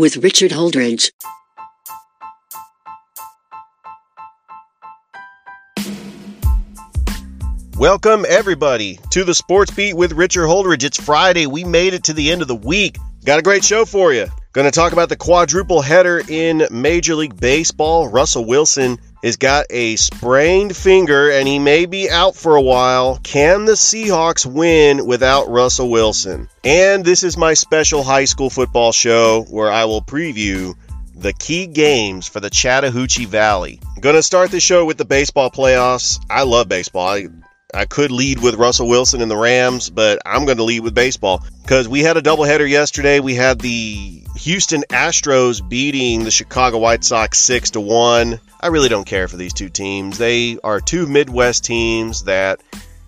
with Richard Holdridge. Welcome, everybody, to the Sports Beat with Richard Holdridge. It's Friday. We made it to the end of the week. Got a great show for you. Going to talk about the quadruple header in Major League Baseball. Russell Wilson has got a sprained finger and he may be out for a while. Can the Seahawks win without Russell Wilson? And this is my special high school football show where I will preview the key games for the Chattahoochee Valley. I'm to start the show with the baseball playoffs. I love baseball. I, I could lead with Russell Wilson and the Rams, but I'm going to lead with baseball because we had a doubleheader yesterday. We had the Houston Astros beating the Chicago White Sox 6 to 1. I really don't care for these two teams. They are two Midwest teams that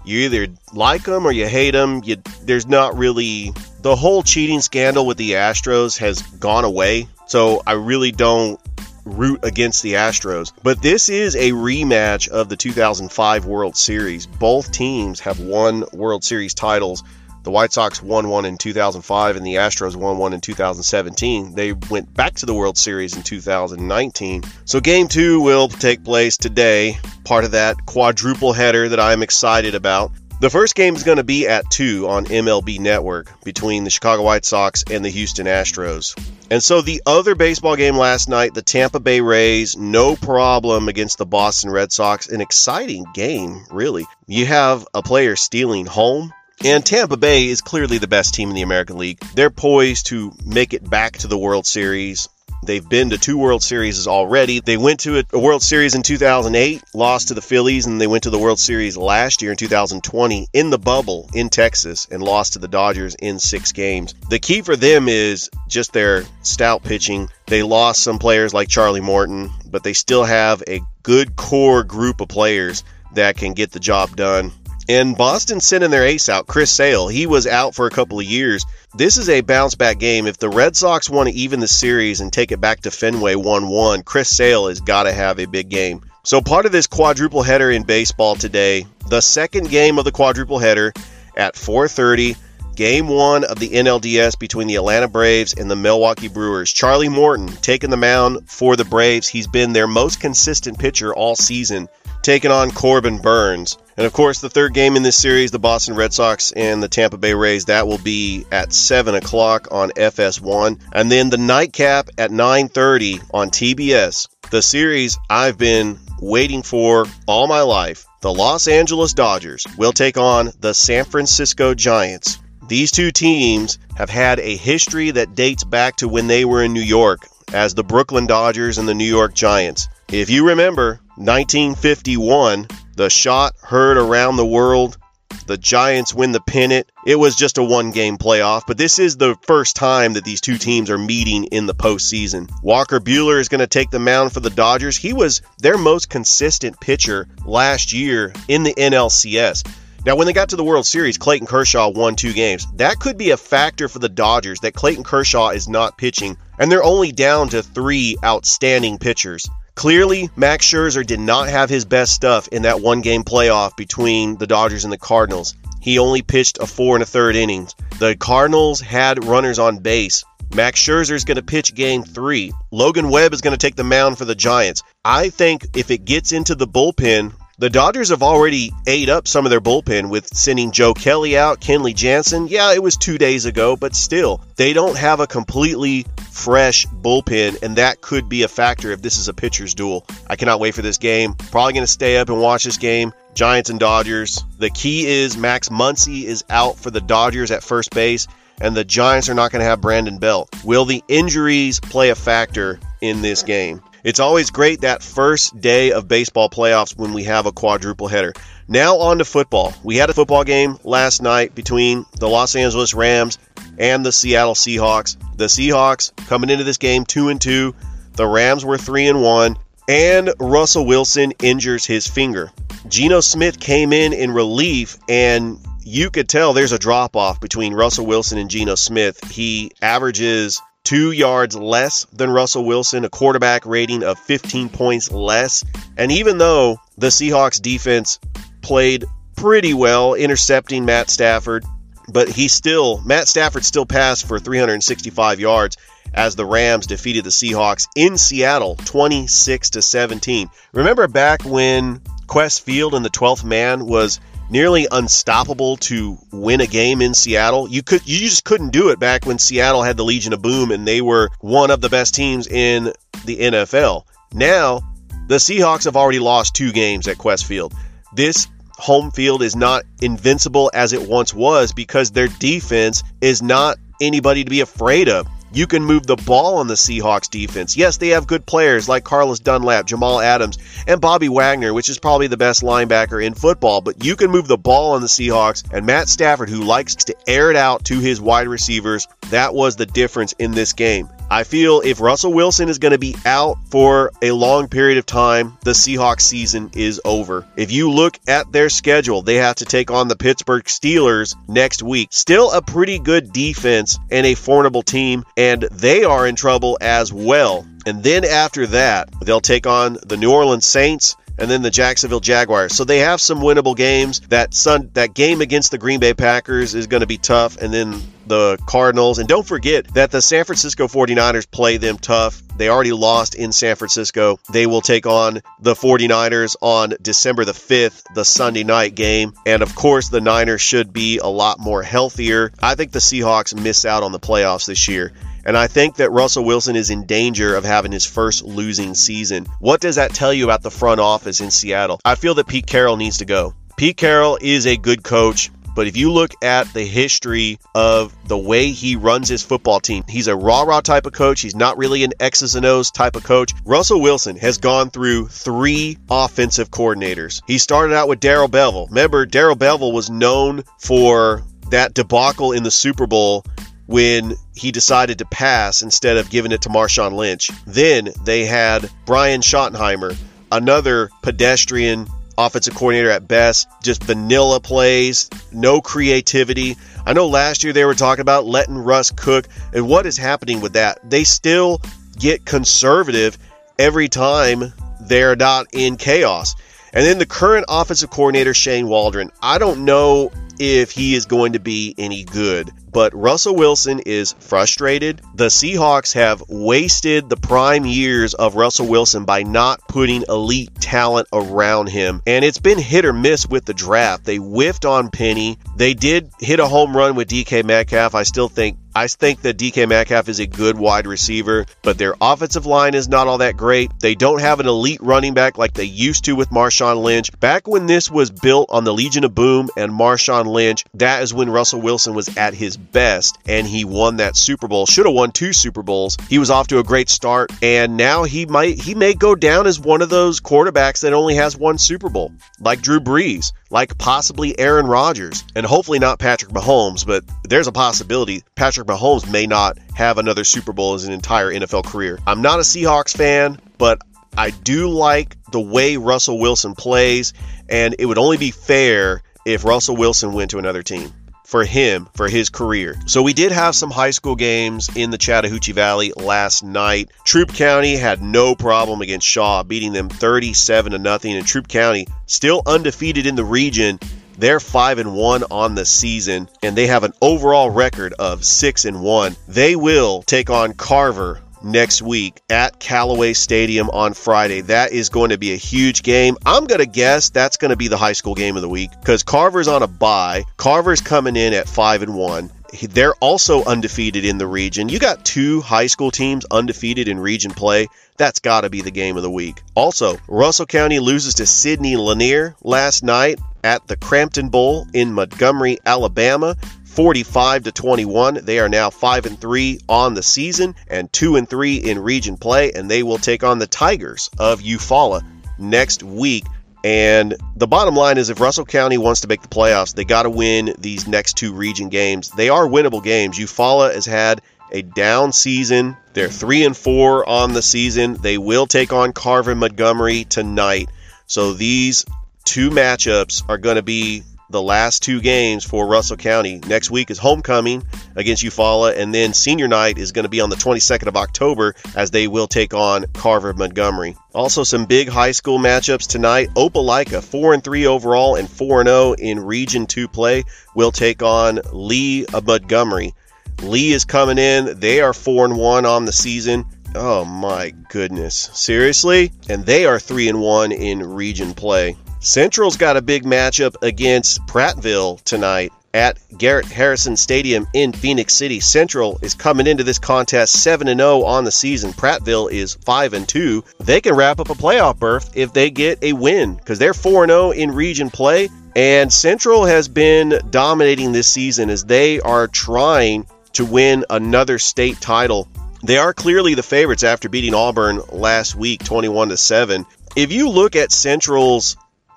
you either like them or you hate them. You, there's not really the whole cheating scandal with the Astros has gone away. So I really don't root against the Astros. But this is a rematch of the 2005 World Series. Both teams have won World Series titles. The White Sox won one in 2005 and the Astros won one in 2017. They went back to the World Series in 2019. So game two will take place today, part of that quadruple header that I'm excited about. The first game is going to be at 2 on MLB Network between the Chicago White Sox and the Houston Astros. And so the other baseball game last night, the Tampa Bay Rays, no problem against the Boston Red Sox. An exciting game, really. You have a player stealing home. And Tampa Bay is clearly the best team in the American League. They're poised to make it back to the World Series. They've been to two World Series already. They went to a World Series in 2008, lost to the Phillies, and they went to the World Series last year in 2020 in the bubble in Texas and lost to the Dodgers in six games. The key for them is just their stout pitching. They lost some players like Charlie Morton, but they still have a good core group of players that can get the job done. And Boston sending their ace out, Chris Sale. He was out for a couple of years. This is a bounce back game. If the Red Sox want to even the series and take it back to Fenway 1 1, Chris Sale has got to have a big game. So, part of this quadruple header in baseball today, the second game of the quadruple header at 4:30, game 1 of the NLDS between the Atlanta Braves and the Milwaukee Brewers. Charlie Morton taking the mound for the Braves. He's been their most consistent pitcher all season, taking on Corbin Burnes. And of course, the third game in this series, the Boston Red Sox and the Tampa Bay Rays, that will be at 7 o'clock on FS1. And then the nightcap at 9.30 on TBS. The series I've been waiting for all my life. The Los Angeles Dodgers will take on the San Francisco Giants. These two teams have had a history that dates back to when they were in New York as the Brooklyn Dodgers and the New York Giants. If you remember, 1951, the shot heard around the world. The Giants win the pennant. It was just a one game playoff, but this is the first time that these two teams are meeting in the postseason. Walker Buehler is going to take the mound for the Dodgers. He was their most consistent pitcher last year in the NLCS. Now, when they got to the World Series, Clayton Kershaw won two games. That could be a factor for the Dodgers that Clayton Kershaw is not pitching, and they're only down to three outstanding pitchers. Clearly, Max Scherzer did not have his best stuff in that one game playoff between the Dodgers and the Cardinals. He only pitched a four and a third innings. The Cardinals had runners on base. Max Scherzer is going to pitch game three. Logan Webb is going to take the mound for the Giants. I think if it gets into the bullpen, the Dodgers have already ate up some of their bullpen with sending Joe Kelly out, Kenley Jansen. Yeah, it was two days ago, but still, they don't have a completely fresh bullpen, and that could be a factor if this is a pitcher's duel. I cannot wait for this game. Probably going to stay up and watch this game. Giants and Dodgers. The key is Max Muncy is out for the Dodgers at first base, and the Giants are not going to have Brandon Belt. Will the injuries play a factor in this game? It's always great that first day of baseball playoffs when we have a quadruple header. Now on to football. We had a football game last night between the Los Angeles Rams and the Seattle Seahawks. The Seahawks coming into this game 2 and 2. The Rams were 3 and 1 and Russell Wilson injures his finger. Geno Smith came in in relief and you could tell there's a drop off between Russell Wilson and Geno Smith. He averages two yards less than Russell Wilson, a quarterback rating of 15 points less. And even though the Seahawks defense played pretty well, intercepting Matt Stafford, but he still, Matt Stafford still passed for 365 yards as the Rams defeated the Seahawks in Seattle 26 to 17. Remember back when Qwest Field and the 12th man was nearly unstoppable to win a game in Seattle. You could you just couldn't do it back when Seattle had the Legion of Boom and they were one of the best teams in the NFL. Now, the Seahawks have already lost two games at Qwest Field. This home field is not invincible as it once was because their defense is not anybody to be afraid of. You can move the ball on the Seahawks defense. Yes, they have good players like Carlos Dunlap, Jamal Adams, and Bobby Wagner, which is probably the best linebacker in football, but you can move the ball on the Seahawks. And Matt Stafford, who likes to air it out to his wide receivers, that was the difference in this game. I feel if Russell Wilson is going to be out for a long period of time, the Seahawks season is over. If you look at their schedule, they have to take on the Pittsburgh Steelers next week. Still a pretty good defense and a formidable team, and they are in trouble as well. And then after that, they'll take on the New Orleans Saints and then the Jacksonville Jaguars. So they have some winnable games. That sun that game against the Green Bay Packers is going to be tough and then the Cardinals and don't forget that the San Francisco 49ers play them tough. They already lost in San Francisco. They will take on the 49ers on December the 5th, the Sunday night game. And of course, the Niners should be a lot more healthier. I think the Seahawks miss out on the playoffs this year. And I think that Russell Wilson is in danger of having his first losing season. What does that tell you about the front office in Seattle? I feel that Pete Carroll needs to go. Pete Carroll is a good coach. But if you look at the history of the way he runs his football team, he's a rah rah type of coach. He's not really an X's and O's type of coach. Russell Wilson has gone through three offensive coordinators. He started out with Darrell Bevell. Remember, Darrell Bevell was known for that debacle in the Super Bowl when he decided to pass instead of giving it to Marshawn Lynch. Then they had Brian Schottenheimer, another pedestrian offensive coordinator at best, just vanilla plays, no creativity. I know last year they were talking about letting Russ cook, and what is happening with that? They still get conservative every time they're not in chaos. And then the current offensive coordinator, Shane Waldron, I don't know if he is going to be any good but Russell Wilson is frustrated. The Seahawks have wasted the prime years of Russell Wilson by not putting elite talent around him. And it's been hit or miss with the draft. They whiffed on Penny. They did hit a home run with DK Metcalf. I still think I think that DK Metcalf is a good wide receiver, but their offensive line is not all that great. They don't have an elite running back like they used to with Marshawn Lynch. Back when this was built on the Legion of Boom and Marshawn Lynch, that is when Russell Wilson was at his best and he won that Super Bowl. Should have won two Super Bowls. He was off to a great start and now he might he may go down as one of those quarterbacks that only has one Super Bowl, like Drew Brees, like possibly Aaron Rodgers, and hopefully not Patrick Mahomes, but there's a possibility Patrick Mahomes may not have another Super Bowl as an entire NFL career. I'm not a Seahawks fan, but I do like the way Russell Wilson plays, and it would only be fair if Russell Wilson went to another team for him for his career. So we did have some high school games in the Chattahoochee Valley last night. Troup County had no problem against Shaw, beating them 37 to nothing, and Troup County still undefeated in the region they're 5 and 1 on the season and they have an overall record of 6 and 1. They will take on Carver next week at Callaway Stadium on Friday. That is going to be a huge game. I'm going to guess that's going to be the high school game of the week because Carver's on a bye. Carver's coming in at 5 and 1. They're also undefeated in the region. You got two high school teams undefeated in region play. That's got to be the game of the week. Also, Russell County loses to Sidney Lanier last night at the Crampton Bowl in Montgomery, Alabama. 45 to 21. They are now 5 and 3 on the season and 2 and 3 in region play and they will take on the Tigers of Eufaula next week. And the bottom line is if Russell County wants to make the playoffs, they got to win these next two region games. They are winnable games. Eufaula has had a down season. They're 3 and 4 on the season. They will take on Carver Montgomery tonight. So these two matchups are going to be the last two games for Russell County. Next week is homecoming against Eufaula, and then senior night is going to be on the 22nd of October as they will take on Carver Montgomery. Also, some big high school matchups tonight. Opelika, 4 and 3 overall and 4 and 0 in Region 2 play, will take on Lee of Montgomery. Lee is coming in. They are 4 and 1 on the season. Oh my goodness. Seriously? And they are 3 and 1 in region play. Central's got a big matchup against Prattville tonight at Garrett Harrison Stadium in Phenix City. Central is coming into this contest 7 and 0 on the season. Prattville is 5 and 2. They can wrap up a playoff berth if they get a win cuz they're 4 and 0 in region play and Central has been dominating this season as they are trying to win another state title. They are clearly the favorites after beating Auburn last week 21 to 7. If you look at Central's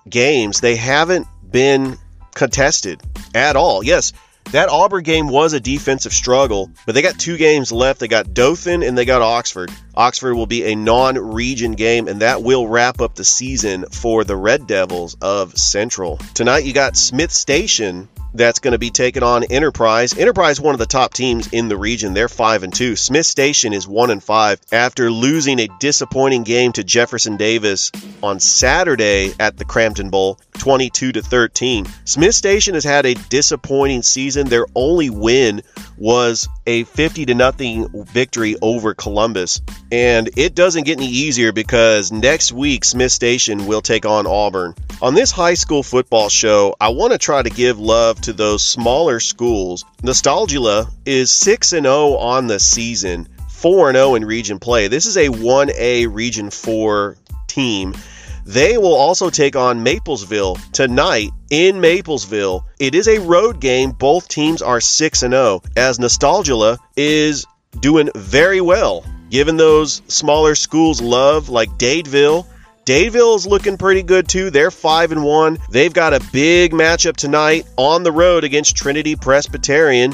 games, they haven't been contested at all. Yes, that Auburn game was a defensive struggle, but they got two games left. They got Dothan and they got Oxford. Oxford will be a non region game, and that will wrap up the season for the Red Devils of Central. Tonight, you got Smith Station that's going to be taking on Enterprise. Enterprise, one of the top teams in the region. They're five and two. Smith Station is one and five after losing a disappointing game to Jefferson Davis on Saturday at the Crampton Bowl, 22 to 13. Smith Station has had a disappointing season. Their only win was a 50 to nothing victory over Columbus. And it doesn't get any easier because next week Smith Station will take on Auburn. On this high school football show, I want to try to give love to those smaller schools. Notasulga is 6 and 0 on the season, 4 and 0 in region play. This is a 1A region 4 team. They will also take on Maplesville tonight in Maplesville. It is a road game. Both teams are 6 and 0 as Notasulga is doing very well. Given those smaller schools love like Dadeville, Dadeville is looking pretty good too. They're 5 and 1. They've got a big matchup tonight on the road against Trinity Presbyterian.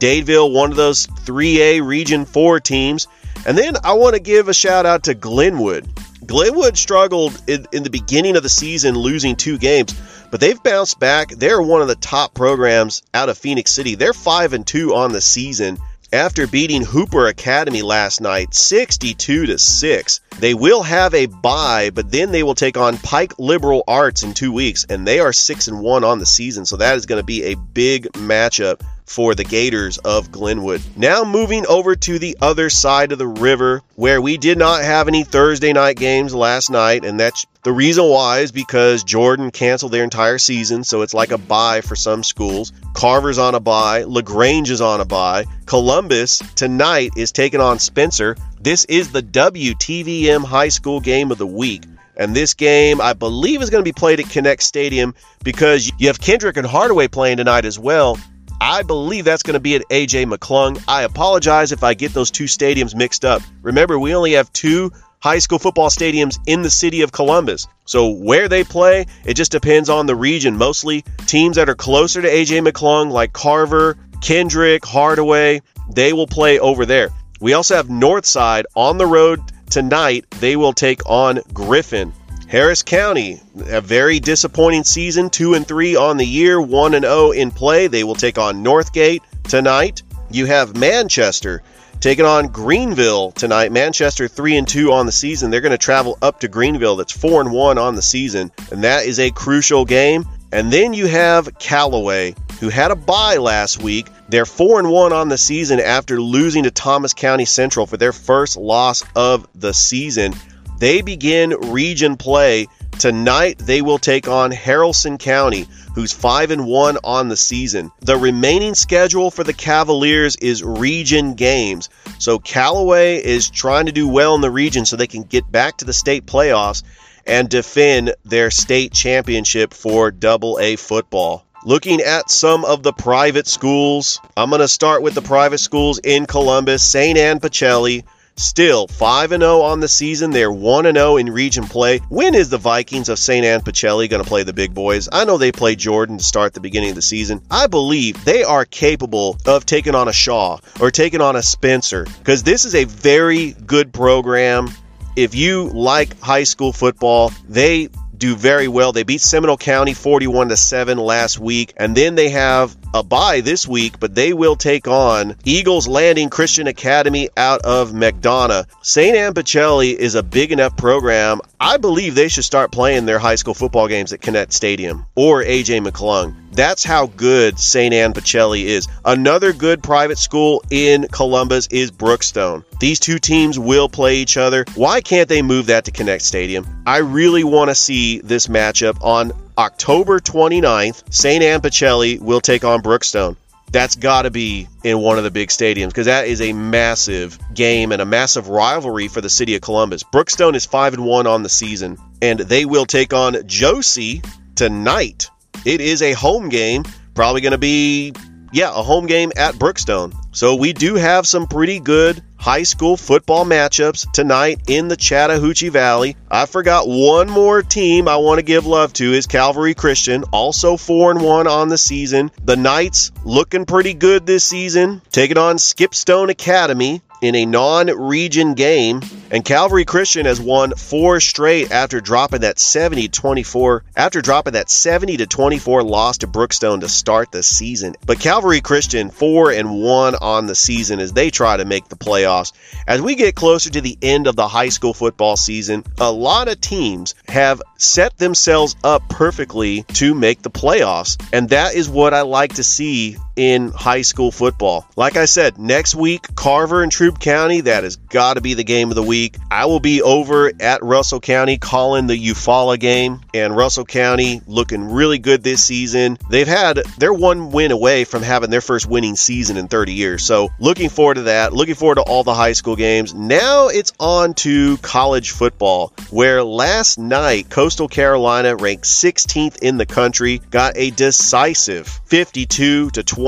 Dadeville, one of those 3A Region 4 teams. And then I want to give a shout out to Glenwood. Glenwood struggled in, in, the beginning of the season, losing two games, but they've bounced back. They're one of the top programs out of Phenix City. They're five and two on the season after beating Hooper Academy last night, 62 to six. They will have a bye, but then they will take on Pike Liberal Arts in two weeks, and they are six and one on the season. So that is going to be a big matchup for the Gators of Glenwood. Now moving over to the other side of the river where we did not have any Thursday night games last night, and that's the reason why is because Jordan canceled their entire season, so it's like a bye for some schools. Carver's on a bye, LaGrange is on a bye. Columbus tonight is taking on Spencer. This is the WTVM High School game of the week. And this game, I believe, is going to be played at Kinnett Stadium because you have Kendrick and Hardaway playing tonight as well. I believe that's going to be at AJ McClung. I apologize if I get those two stadiums mixed up. Remember, we only have two high school football stadiums in the city of Columbus. So where they play, it just depends on the region. Mostly teams that are closer to AJ McClung, like Carver, Kendrick, Hardaway, they will play over there. We also have Northside on the road tonight. They will take on Griffin. Harris County, a very disappointing season, 2 and 3 on the year, 1 and 0 in play. They will take on Northgate tonight. You have Manchester taking on Greenville tonight. Manchester 3 and 2 on the season. They're going to travel up to Greenville. That's 4 and 1 on the season, and that is a crucial game. And then you have Callaway, who had a bye last week. They're 4 and 1 on the season after losing to Thomas County Central for their first loss of the season. They begin region play tonight. They will take on Haralson County, who's 5 and 1 on the season. The remaining schedule for the Cavaliers is region games. So Callaway is trying to do well in the region so they can get back to the state playoffs and defend their state championship for double A football. Looking at some of the private schools, I'm going to start with the private schools in Columbus. St. Anne Pacelli still 5 0 on the season. They're 1 0 in region play. When is the Vikings of St. Anne Pacelli going to play the big boys? I know they played Jordan to start the beginning of the season. I believe they are capable of taking on a Shaw or taking on a Spencer because this is a very good program. If you like high school football, they do very well. They beat Seminole County 41 to 7 last week and then they have a bye this week, but they will take on Eagles Landing Christian Academy out of McDonough. St. Anne Pacelli is a big enough program. I believe they should start playing their high school football games at Kinnett Stadium or AJ McClung. That's how good St. Anne Pacelli is. Another good private school in Columbus is Brookstone. These two teams will play each other. Why can't they move that to Kinnett Stadium? I really want to see this matchup on October 29th. St. Anne Pacelli will take on Brookstone. That's got to be in one of the big stadiums because that is a massive game and a massive rivalry for the city of Columbus. Brookstone is 5 and 1 on the season and they will take on Josie tonight. It is a home game, probably going to be yeah, a home game at Brookstone. So we do have some pretty good high school football matchups tonight in the Chattahoochee Valley. I forgot one more team I want to give love to is Calvary Christian, also 4 and 1 on the season. The Knights looking pretty good this season, taking on Skipstone Academy in a non-region game and Calvary Christian has won four straight after dropping that 70 24 after dropping that 70 to 24 loss to Brookstone to start the season. But Calvary Christian 4 and 1 on the season as they try to make the playoffs. As we get closer to the end of the high school football season, a lot of teams have set themselves up perfectly to make the playoffs, and that is what I like to see in high school football. Like I said, next week, Carver and Troup County, that has got to be the game of the week. I will be over at Russell County calling the Eufaula game, and Russell County looking really good this season. They've had, they're one win away from having their first winning season in 30 years. So looking forward to that. Looking forward to all the high school games. Now it's on to college football, where last night, Coastal Carolina, ranked 16th in the country, got a decisive 52 to 20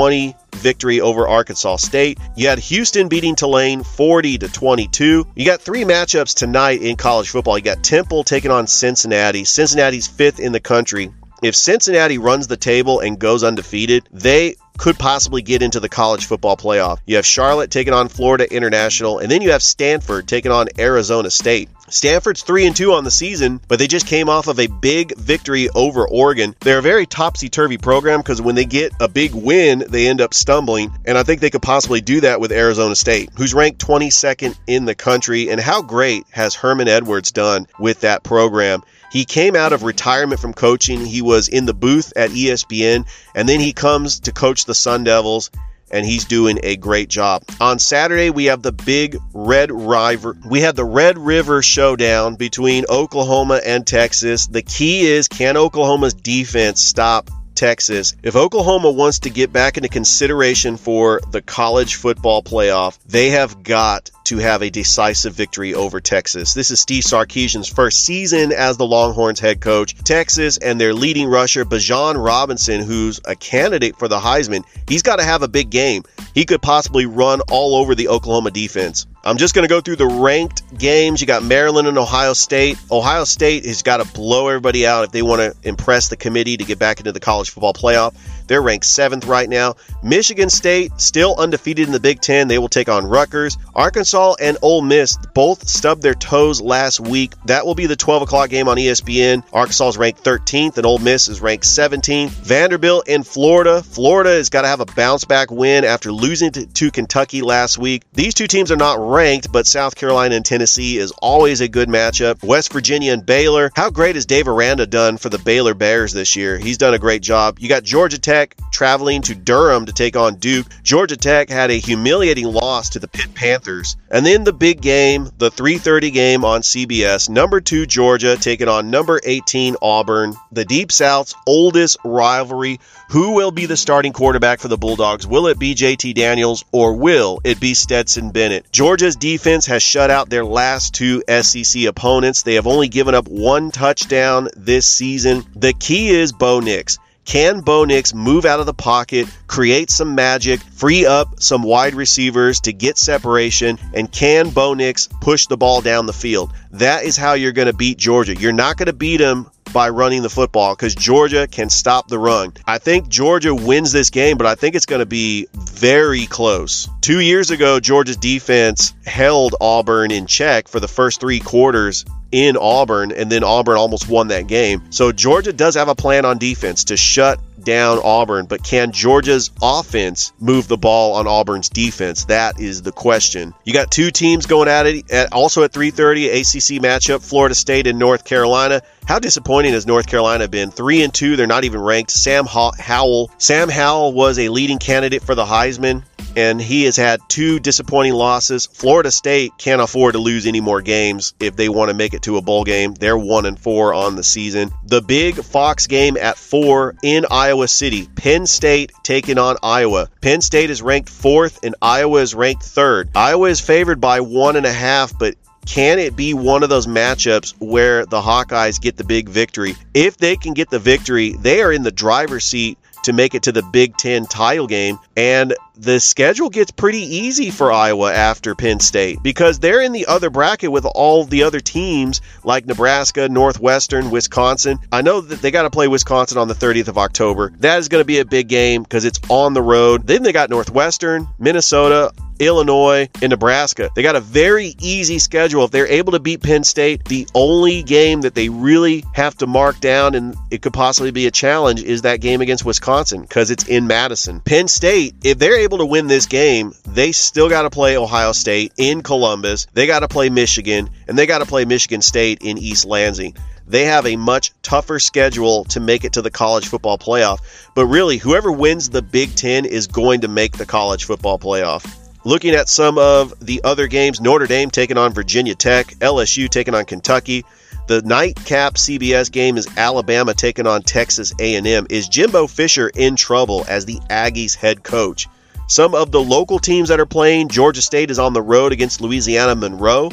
victory over Arkansas State. You had Houston beating Tulane 40 to 22. You got three matchups tonight in college football. You got Temple taking on Cincinnati. Cincinnati's fifth in the country. If Cincinnati runs the table and goes undefeated, they could possibly get into the college football playoff. You have Charlotte taking on Florida International, and then you have Stanford taking on Arizona State. Stanford's 3 and 2 on the season, but they just came off of a big victory over Oregon. They're a very topsy-turvy program because when they get a big win, they end up stumbling, and I think they could possibly do that with Arizona State, who's ranked 22nd in the country. And how great has Herman Edwards done with that program? He came out of retirement from coaching. He was in the booth at ESPN, and then he comes to coach the Sun Devils and he's doing a great job. On Saturday, we have the big Red River. We have the Red River showdown between Oklahoma and Texas. The key is can Oklahoma's defense stop Texas. If Oklahoma wants to get back into consideration for the college football playoff, they have got to have a decisive victory over Texas. This is Steve Sarkisian's first season as the Longhorns head coach. Texas and their leading rusher, Bijan Robinson, who's a candidate for the Heisman, he's got to have a big game. He could possibly run all over the Oklahoma defense. I'm just going to go through the ranked games. You got Maryland and Ohio State. Ohio State has got to blow everybody out if they want to impress the committee to get back into the college football playoff. They're ranked seventh right now. Michigan State still undefeated in the Big Ten. They will take on Rutgers. Arkansas and Ole Miss both stubbed their toes last week. That will be the 12 o'clock game on ESPN. Arkansas is ranked 13th and Ole Miss is ranked 17th. Vanderbilt in Florida. Florida has got to have a bounce back win after losing to, to Kentucky last week. These two teams are not ranked, but South Carolina and Tennessee is always a good matchup. West Virginia and Baylor. How great has Dave Aranda done for the Baylor Bears this year? He's done a great job. You got Georgia Tech traveling to Durham to take on Duke. Georgia Tech had a humiliating loss to the Pitt Panthers. And then the big game, the 3:30 game on CBS, number 2 Georgia taking on number 18 Auburn, the Deep South's oldest rivalry. Who will be the starting quarterback for the Bulldogs? Will it be JT Daniels or will it be Stetson Bennett? Georgia's defense has shut out their last two SEC opponents. They have only given up one touchdown this season. The key is Bo Nix. Can Bo Nix move out of the pocket, create some magic, free up some wide receivers to get separation, and can Bo Nix push the ball down the field? That is how you're going to beat Georgia. You're not going to beat them by running the football because Georgia can stop the run. I think Georgia wins this game, but I think it's going to be very close. Two years ago, Georgia's defense held Auburn in check for the first three quarters in Auburn, and then Auburn almost won that game. So Georgia does have a plan on defense to shut down Auburn, but can Georgia's offense move the ball on Auburn's defense? That is the question. You got two teams going at it, at, also at 3:30 ACC matchup, Florida State and North Carolina. How disappointing has North Carolina been? Three and two, they're not even ranked. Sam Howell, Sam Howell was a leading candidate for the Heisman and he has had two disappointing losses. Florida State can't afford to lose any more games if they want to make it to a bowl game. They're one and four on the season. The big Fox game at four in Iowa City. Penn State taking on Iowa. Penn State is ranked fourth and Iowa is ranked third. Iowa is favored by one and a half, but can it be one of those matchups where the Hawkeyes get the big victory? If they can get the victory, they are in the driver's seat to make it to the Big Ten title game. And the schedule gets pretty easy for Iowa after Penn State because they're in the other bracket with all the other teams like Nebraska, Northwestern, Wisconsin. I know that they got to play Wisconsin on the 30th of October. That is going to be a big game because it's on the road. Then they got Northwestern, Minnesota, Illinois, and Nebraska. They got a very easy schedule. If they're able to beat Penn State, the only game that they really have to mark down and it could possibly be a challenge is that game against Wisconsin because it's in Madison. Penn State, if they're able to win this game, they still got to play Ohio State in Columbus. They got to play Michigan and they got to play Michigan State in East Lansing they have a much tougher schedule to make it to the college football playoff. But really, whoever wins the Big Ten is going to make the college football playoff. Looking at some of the other games, Notre Dame taking on Virginia Tech, LSU taking on Kentucky. The nightcap CBS game is Alabama taking on Texas A&M. Is Jimbo Fisher in trouble as the Aggies head coach? Some of the local teams that are playing, Georgia State is on the road against Louisiana Monroe.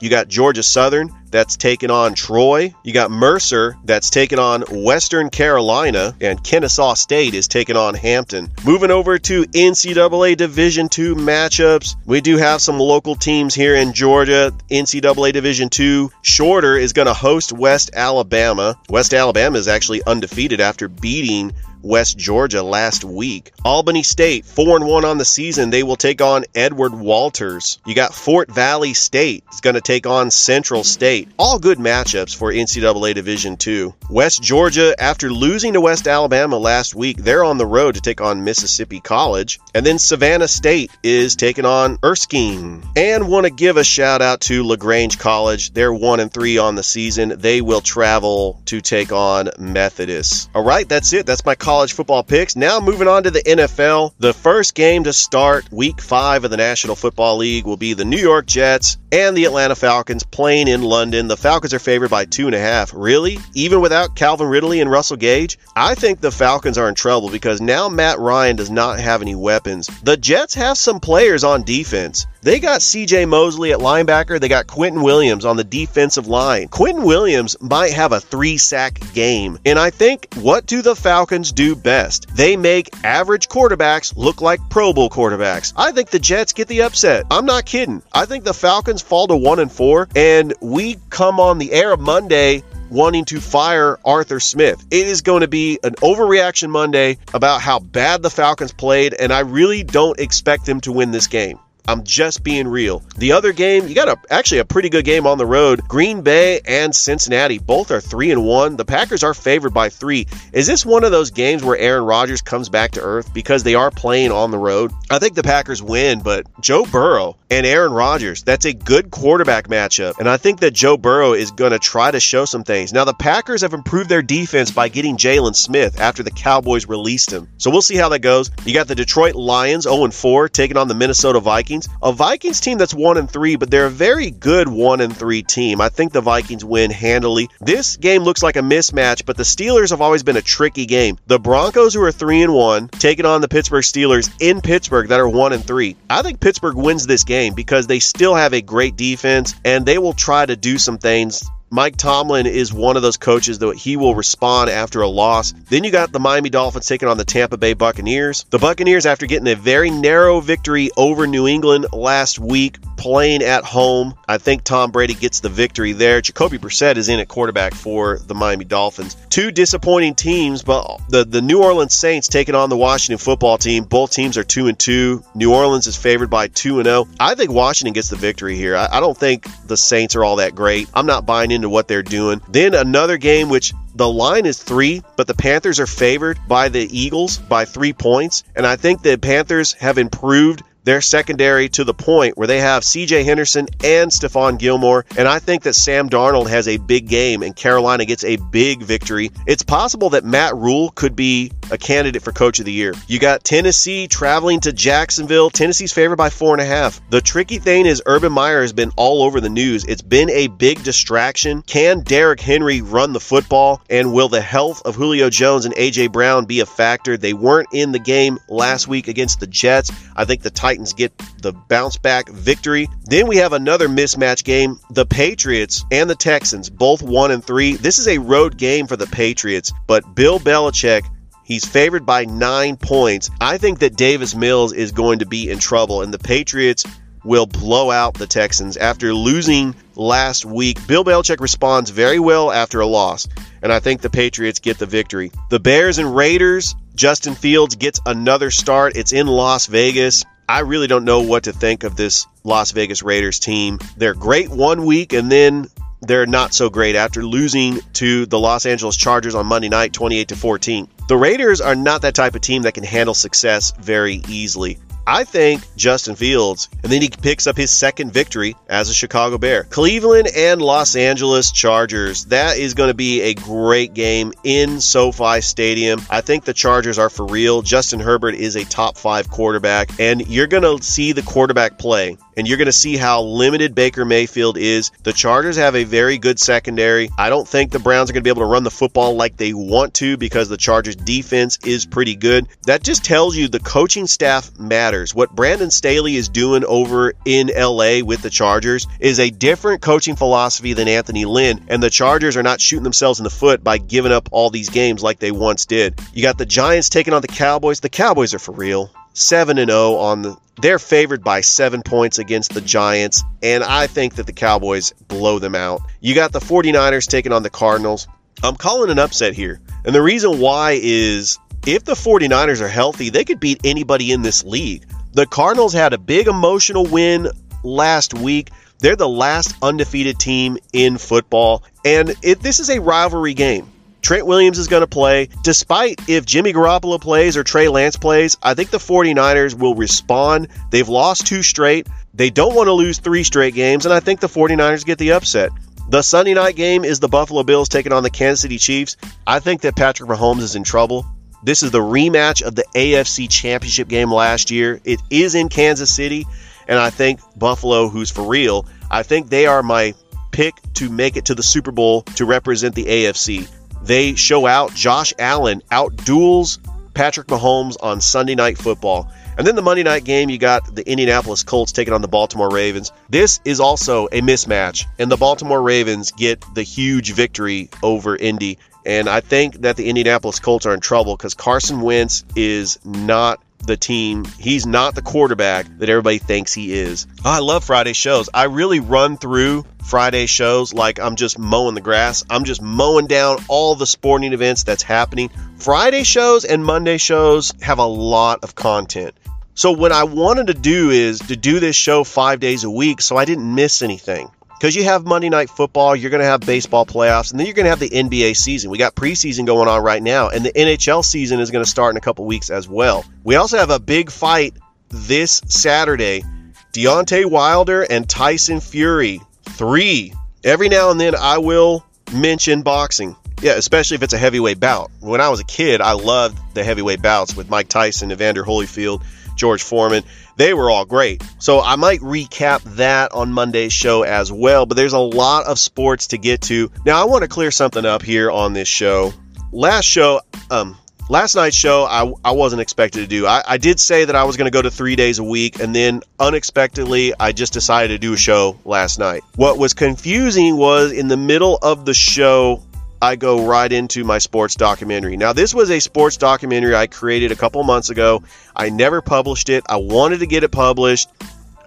You got Georgia Southern that's taking on Troy. You got Mercer that's taking on Western Carolina, and Kennesaw State is taking on Hampton. Moving over to NCAA Division II matchups, we do have some local teams here in Georgia. NCAA Division II, Shorter is going to host West Alabama. West Alabama is actually undefeated after beating West Georgia last week. Albany State, 4 and 1 on the season. They will take on Edward Walters. You got Fort Valley State. It's going to take on Central State. All good matchups for NCAA Division 2. West Georgia, after losing to West Alabama last week, they're on the road to take on Mississippi College. And then Savannah State is taking on Erskine. And want to give a shout out to LaGrange College. They're 1 and 3 on the season. They will travel to take on Methodist. All right, that's it. That's my college college football picks. Now moving on to the NFL. The first game to start week five of the National Football League will be the New York Jets and the Atlanta Falcons playing in London. The Falcons are favored by two and a half. Really? Even without Calvin Ridley and Russell Gage? I think the Falcons are in trouble because now Matt Ryan does not have any weapons. The Jets have some players on defense. They got CJ Mosley at linebacker. They got Quentin Williams on the defensive line. Quentin Williams might have a three sack game. And I think what do the Falcons do best? They make average quarterbacks look like Pro Bowl quarterbacks. I think the Jets get the upset. I'm not kidding. I think the Falcons fall to one and four, and we come on the air Monday wanting to fire Arthur Smith. It is going to be an overreaction Monday about how bad the Falcons played, and I really don't expect them to win this game. I'm just being real. The other game, you got a actually a pretty good game on the road. Green Bay and Cincinnati both are 3 and 1. The Packers are favored by 3. Is this one of those games where Aaron Rodgers comes back to earth because they are playing on the road? I think the Packers win, but Joe Burrow and Aaron Rodgers, that's a good quarterback matchup. And I think that Joe Burrow is going to try to show some things. Now the Packers have improved their defense by getting Jaylon Smith after the Cowboys released him. So we'll see how that goes. You got the Detroit Lions 0 4 taking on the Minnesota Vikings. Vikings. A Vikings team that's 1 and 3, but they're a very good 1 and 3 team. I think the Vikings win handily. This game looks like a mismatch, but the Steelers have always been a tricky game. The Broncos who are 3 and 1 taking on the Pittsburgh Steelers in Pittsburgh that are 1 and 3. I think Pittsburgh wins this game because they still have a great defense and they will try to do some things Mike Tomlin is one of those coaches that he will respond after a loss. Then you got the Miami Dolphins taking on the Tampa Bay Buccaneers. The Buccaneers, after getting a very narrow victory over New England last week, playing at home, I think Tom Brady gets the victory there. Jacoby Brissett is in at quarterback for the Miami Dolphins. Two disappointing teams, but the, the New Orleans Saints taking on the Washington football team. Both teams are 2 and 2. New Orleans is favored by 2 and 0. I think Washington gets the victory here. I, I don't think the Saints are all that great. I'm not buying into what they're doing. Then another game which the line is three, but the Panthers are favored by the Eagles by three points. And I think the Panthers have improved their secondary to the point where they have CJ Henderson and Stephon Gilmore. And I think that Sam Darnold has a big game and Carolina gets a big victory. It's possible that Matt Rhule could be a candidate for coach of the year. You got Tennessee traveling to Jacksonville. Tennessee's favored by four and a half. The tricky thing is Urban Meyer has been all over the news. It's been a big distraction. Can Derrick Henry run the football? And will the health of Julio Jones and AJ Brown be a factor? They weren't in the game last week against the Jets. I think the Titans get the bounce back victory. Then we have another mismatch game. The Patriots and the Texans, both one and three. This is a road game for the Patriots, but Bill Belichick He's favored by nine points. I think that Davis Mills is going to be in trouble, and the Patriots will blow out the Texans after losing last week. Bill Belichick responds very well after a loss, and I think the Patriots get the victory. The Bears and Raiders, Justin Fields gets another start. It's in Las Vegas. I really don't know what to think of this Las Vegas Raiders team. They're great one week and then they're not so great after losing to the Los Angeles Chargers on Monday night 28 to 14. The Raiders are not that type of team that can handle success very easily. I think Justin Fields, and then he picks up his second victory as a Chicago Bear. Cleveland and Los Angeles Chargers. That is going to be a great game in SoFi Stadium. I think the Chargers are for real. Justin Herbert is a top five quarterback, and you're going to see the quarterback play and you're going to see how limited Baker Mayfield is. The Chargers have a very good secondary. I don't think the Browns are going to be able to run the football like they want to because the Chargers defense is pretty good. That just tells you the coaching staff matters. What Brandon Staley is doing over in LA with the Chargers is a different coaching philosophy than Anthony Lynn, and the Chargers are not shooting themselves in the foot by giving up all these games like they once did. You got the Giants taking on the Cowboys. The Cowboys are for real. 7 and 0 on the they're favored by 7 points against the Giants and I think that the Cowboys blow them out. You got the 49ers taking on the Cardinals. I'm calling an upset here. And the reason why is if the 49ers are healthy, they could beat anybody in this league. The Cardinals had a big emotional win last week. They're the last undefeated team in football and it, this is a rivalry game. Trent Williams is going to play. Despite if Jimmy Garoppolo plays or Trey Lance plays, I think the 49ers will respond. They've lost two straight. They don't want to lose three straight games, and I think the 49ers get the upset. The Sunday night game is the Buffalo Bills taking on the Kansas City Chiefs. I think that Patrick Mahomes is in trouble. This is the rematch of the AFC Championship game last year. It is in Kansas City, and I think Buffalo, who's for real, I think they are my pick to make it to the Super Bowl to represent the AFC. They show out Josh Allen out duels Patrick Mahomes on Sunday Night Football. And then the Monday night game, you got the Indianapolis Colts taking on the Baltimore Ravens. This is also a mismatch, and the Baltimore Ravens get the huge victory over Indy. And I think that the Indianapolis Colts are in trouble because Carson Wentz is not the team. He's not the quarterback that everybody thinks he is. I love Friday shows. I really run through Friday shows like I'm just mowing the grass. I'm just mowing down all the sporting events that's happening. Friday shows and Monday shows have a lot of content. So what I wanted to do is to do this show 5 days a week so I didn't miss anything because you have Monday Night Football, you're going to have baseball playoffs, and then you're going to have the NBA season. We got preseason going on right now, and the NHL season is going to start in a couple weeks as well. We also have a big fight this Saturday Deontay Wilder and Tyson Fury. Three. Every now and then I will mention boxing. Yeah, especially if it's a heavyweight bout. When I was a kid, I loved the heavyweight bouts with Mike Tyson, Evander Holyfield, George Foreman they were all great. So I might recap that on Monday's show as well, but there's a lot of sports to get to. Now, I want to clear something up here on this show. Last show, um, last night's show I, I wasn't expected to do. I, I did say that I was going to go to three days a week, and then unexpectedly, I just decided to do a show last night. What was confusing was in the middle of the show, I go right into my sports documentary. Now, this was a sports documentary I created a couple months ago. I never published it. I wanted to get it published.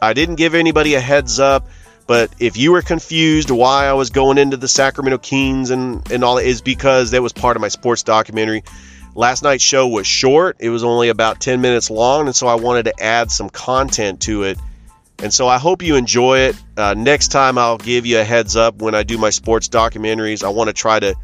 I didn't give anybody a heads up. But if you were confused why I was going into the Sacramento Kings and, and all that, is because that was part of my sports documentary. Last night's show was short, it was only about 10 minutes long, and so I wanted to add some content to it. And so I hope you enjoy it. Uh, next time, I'll give you a heads up when I do my sports documentaries. I want to try to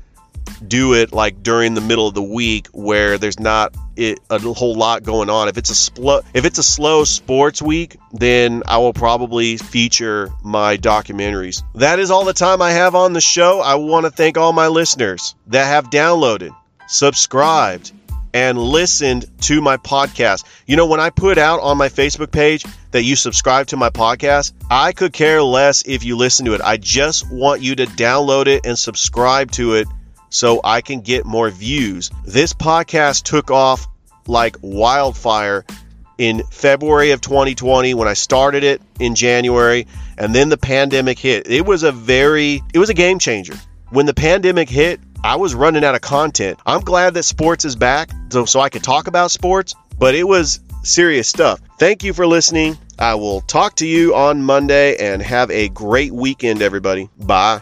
do it like during the middle of the week where there's not it, a whole lot going on. If it's a spl- if it's a slow sports week, then I will probably feature my documentaries. That is all the time I have on the show. I want to thank all my listeners that have downloaded, subscribed, and listened to my podcast. You know, when I put out on my Facebook page that you subscribe to my podcast, I could care less if you listen to it. I just want you to download it and subscribe to it so I can get more views. This podcast took off like wildfire in February of 2020 when I started it in January and then the pandemic hit. It was a very it was a game changer. When the pandemic hit, I was running out of content. I'm glad that sports is back so, so I could talk about sports, but it was serious stuff. Thank you for listening. I will talk to you on Monday and have a great weekend everybody. Bye.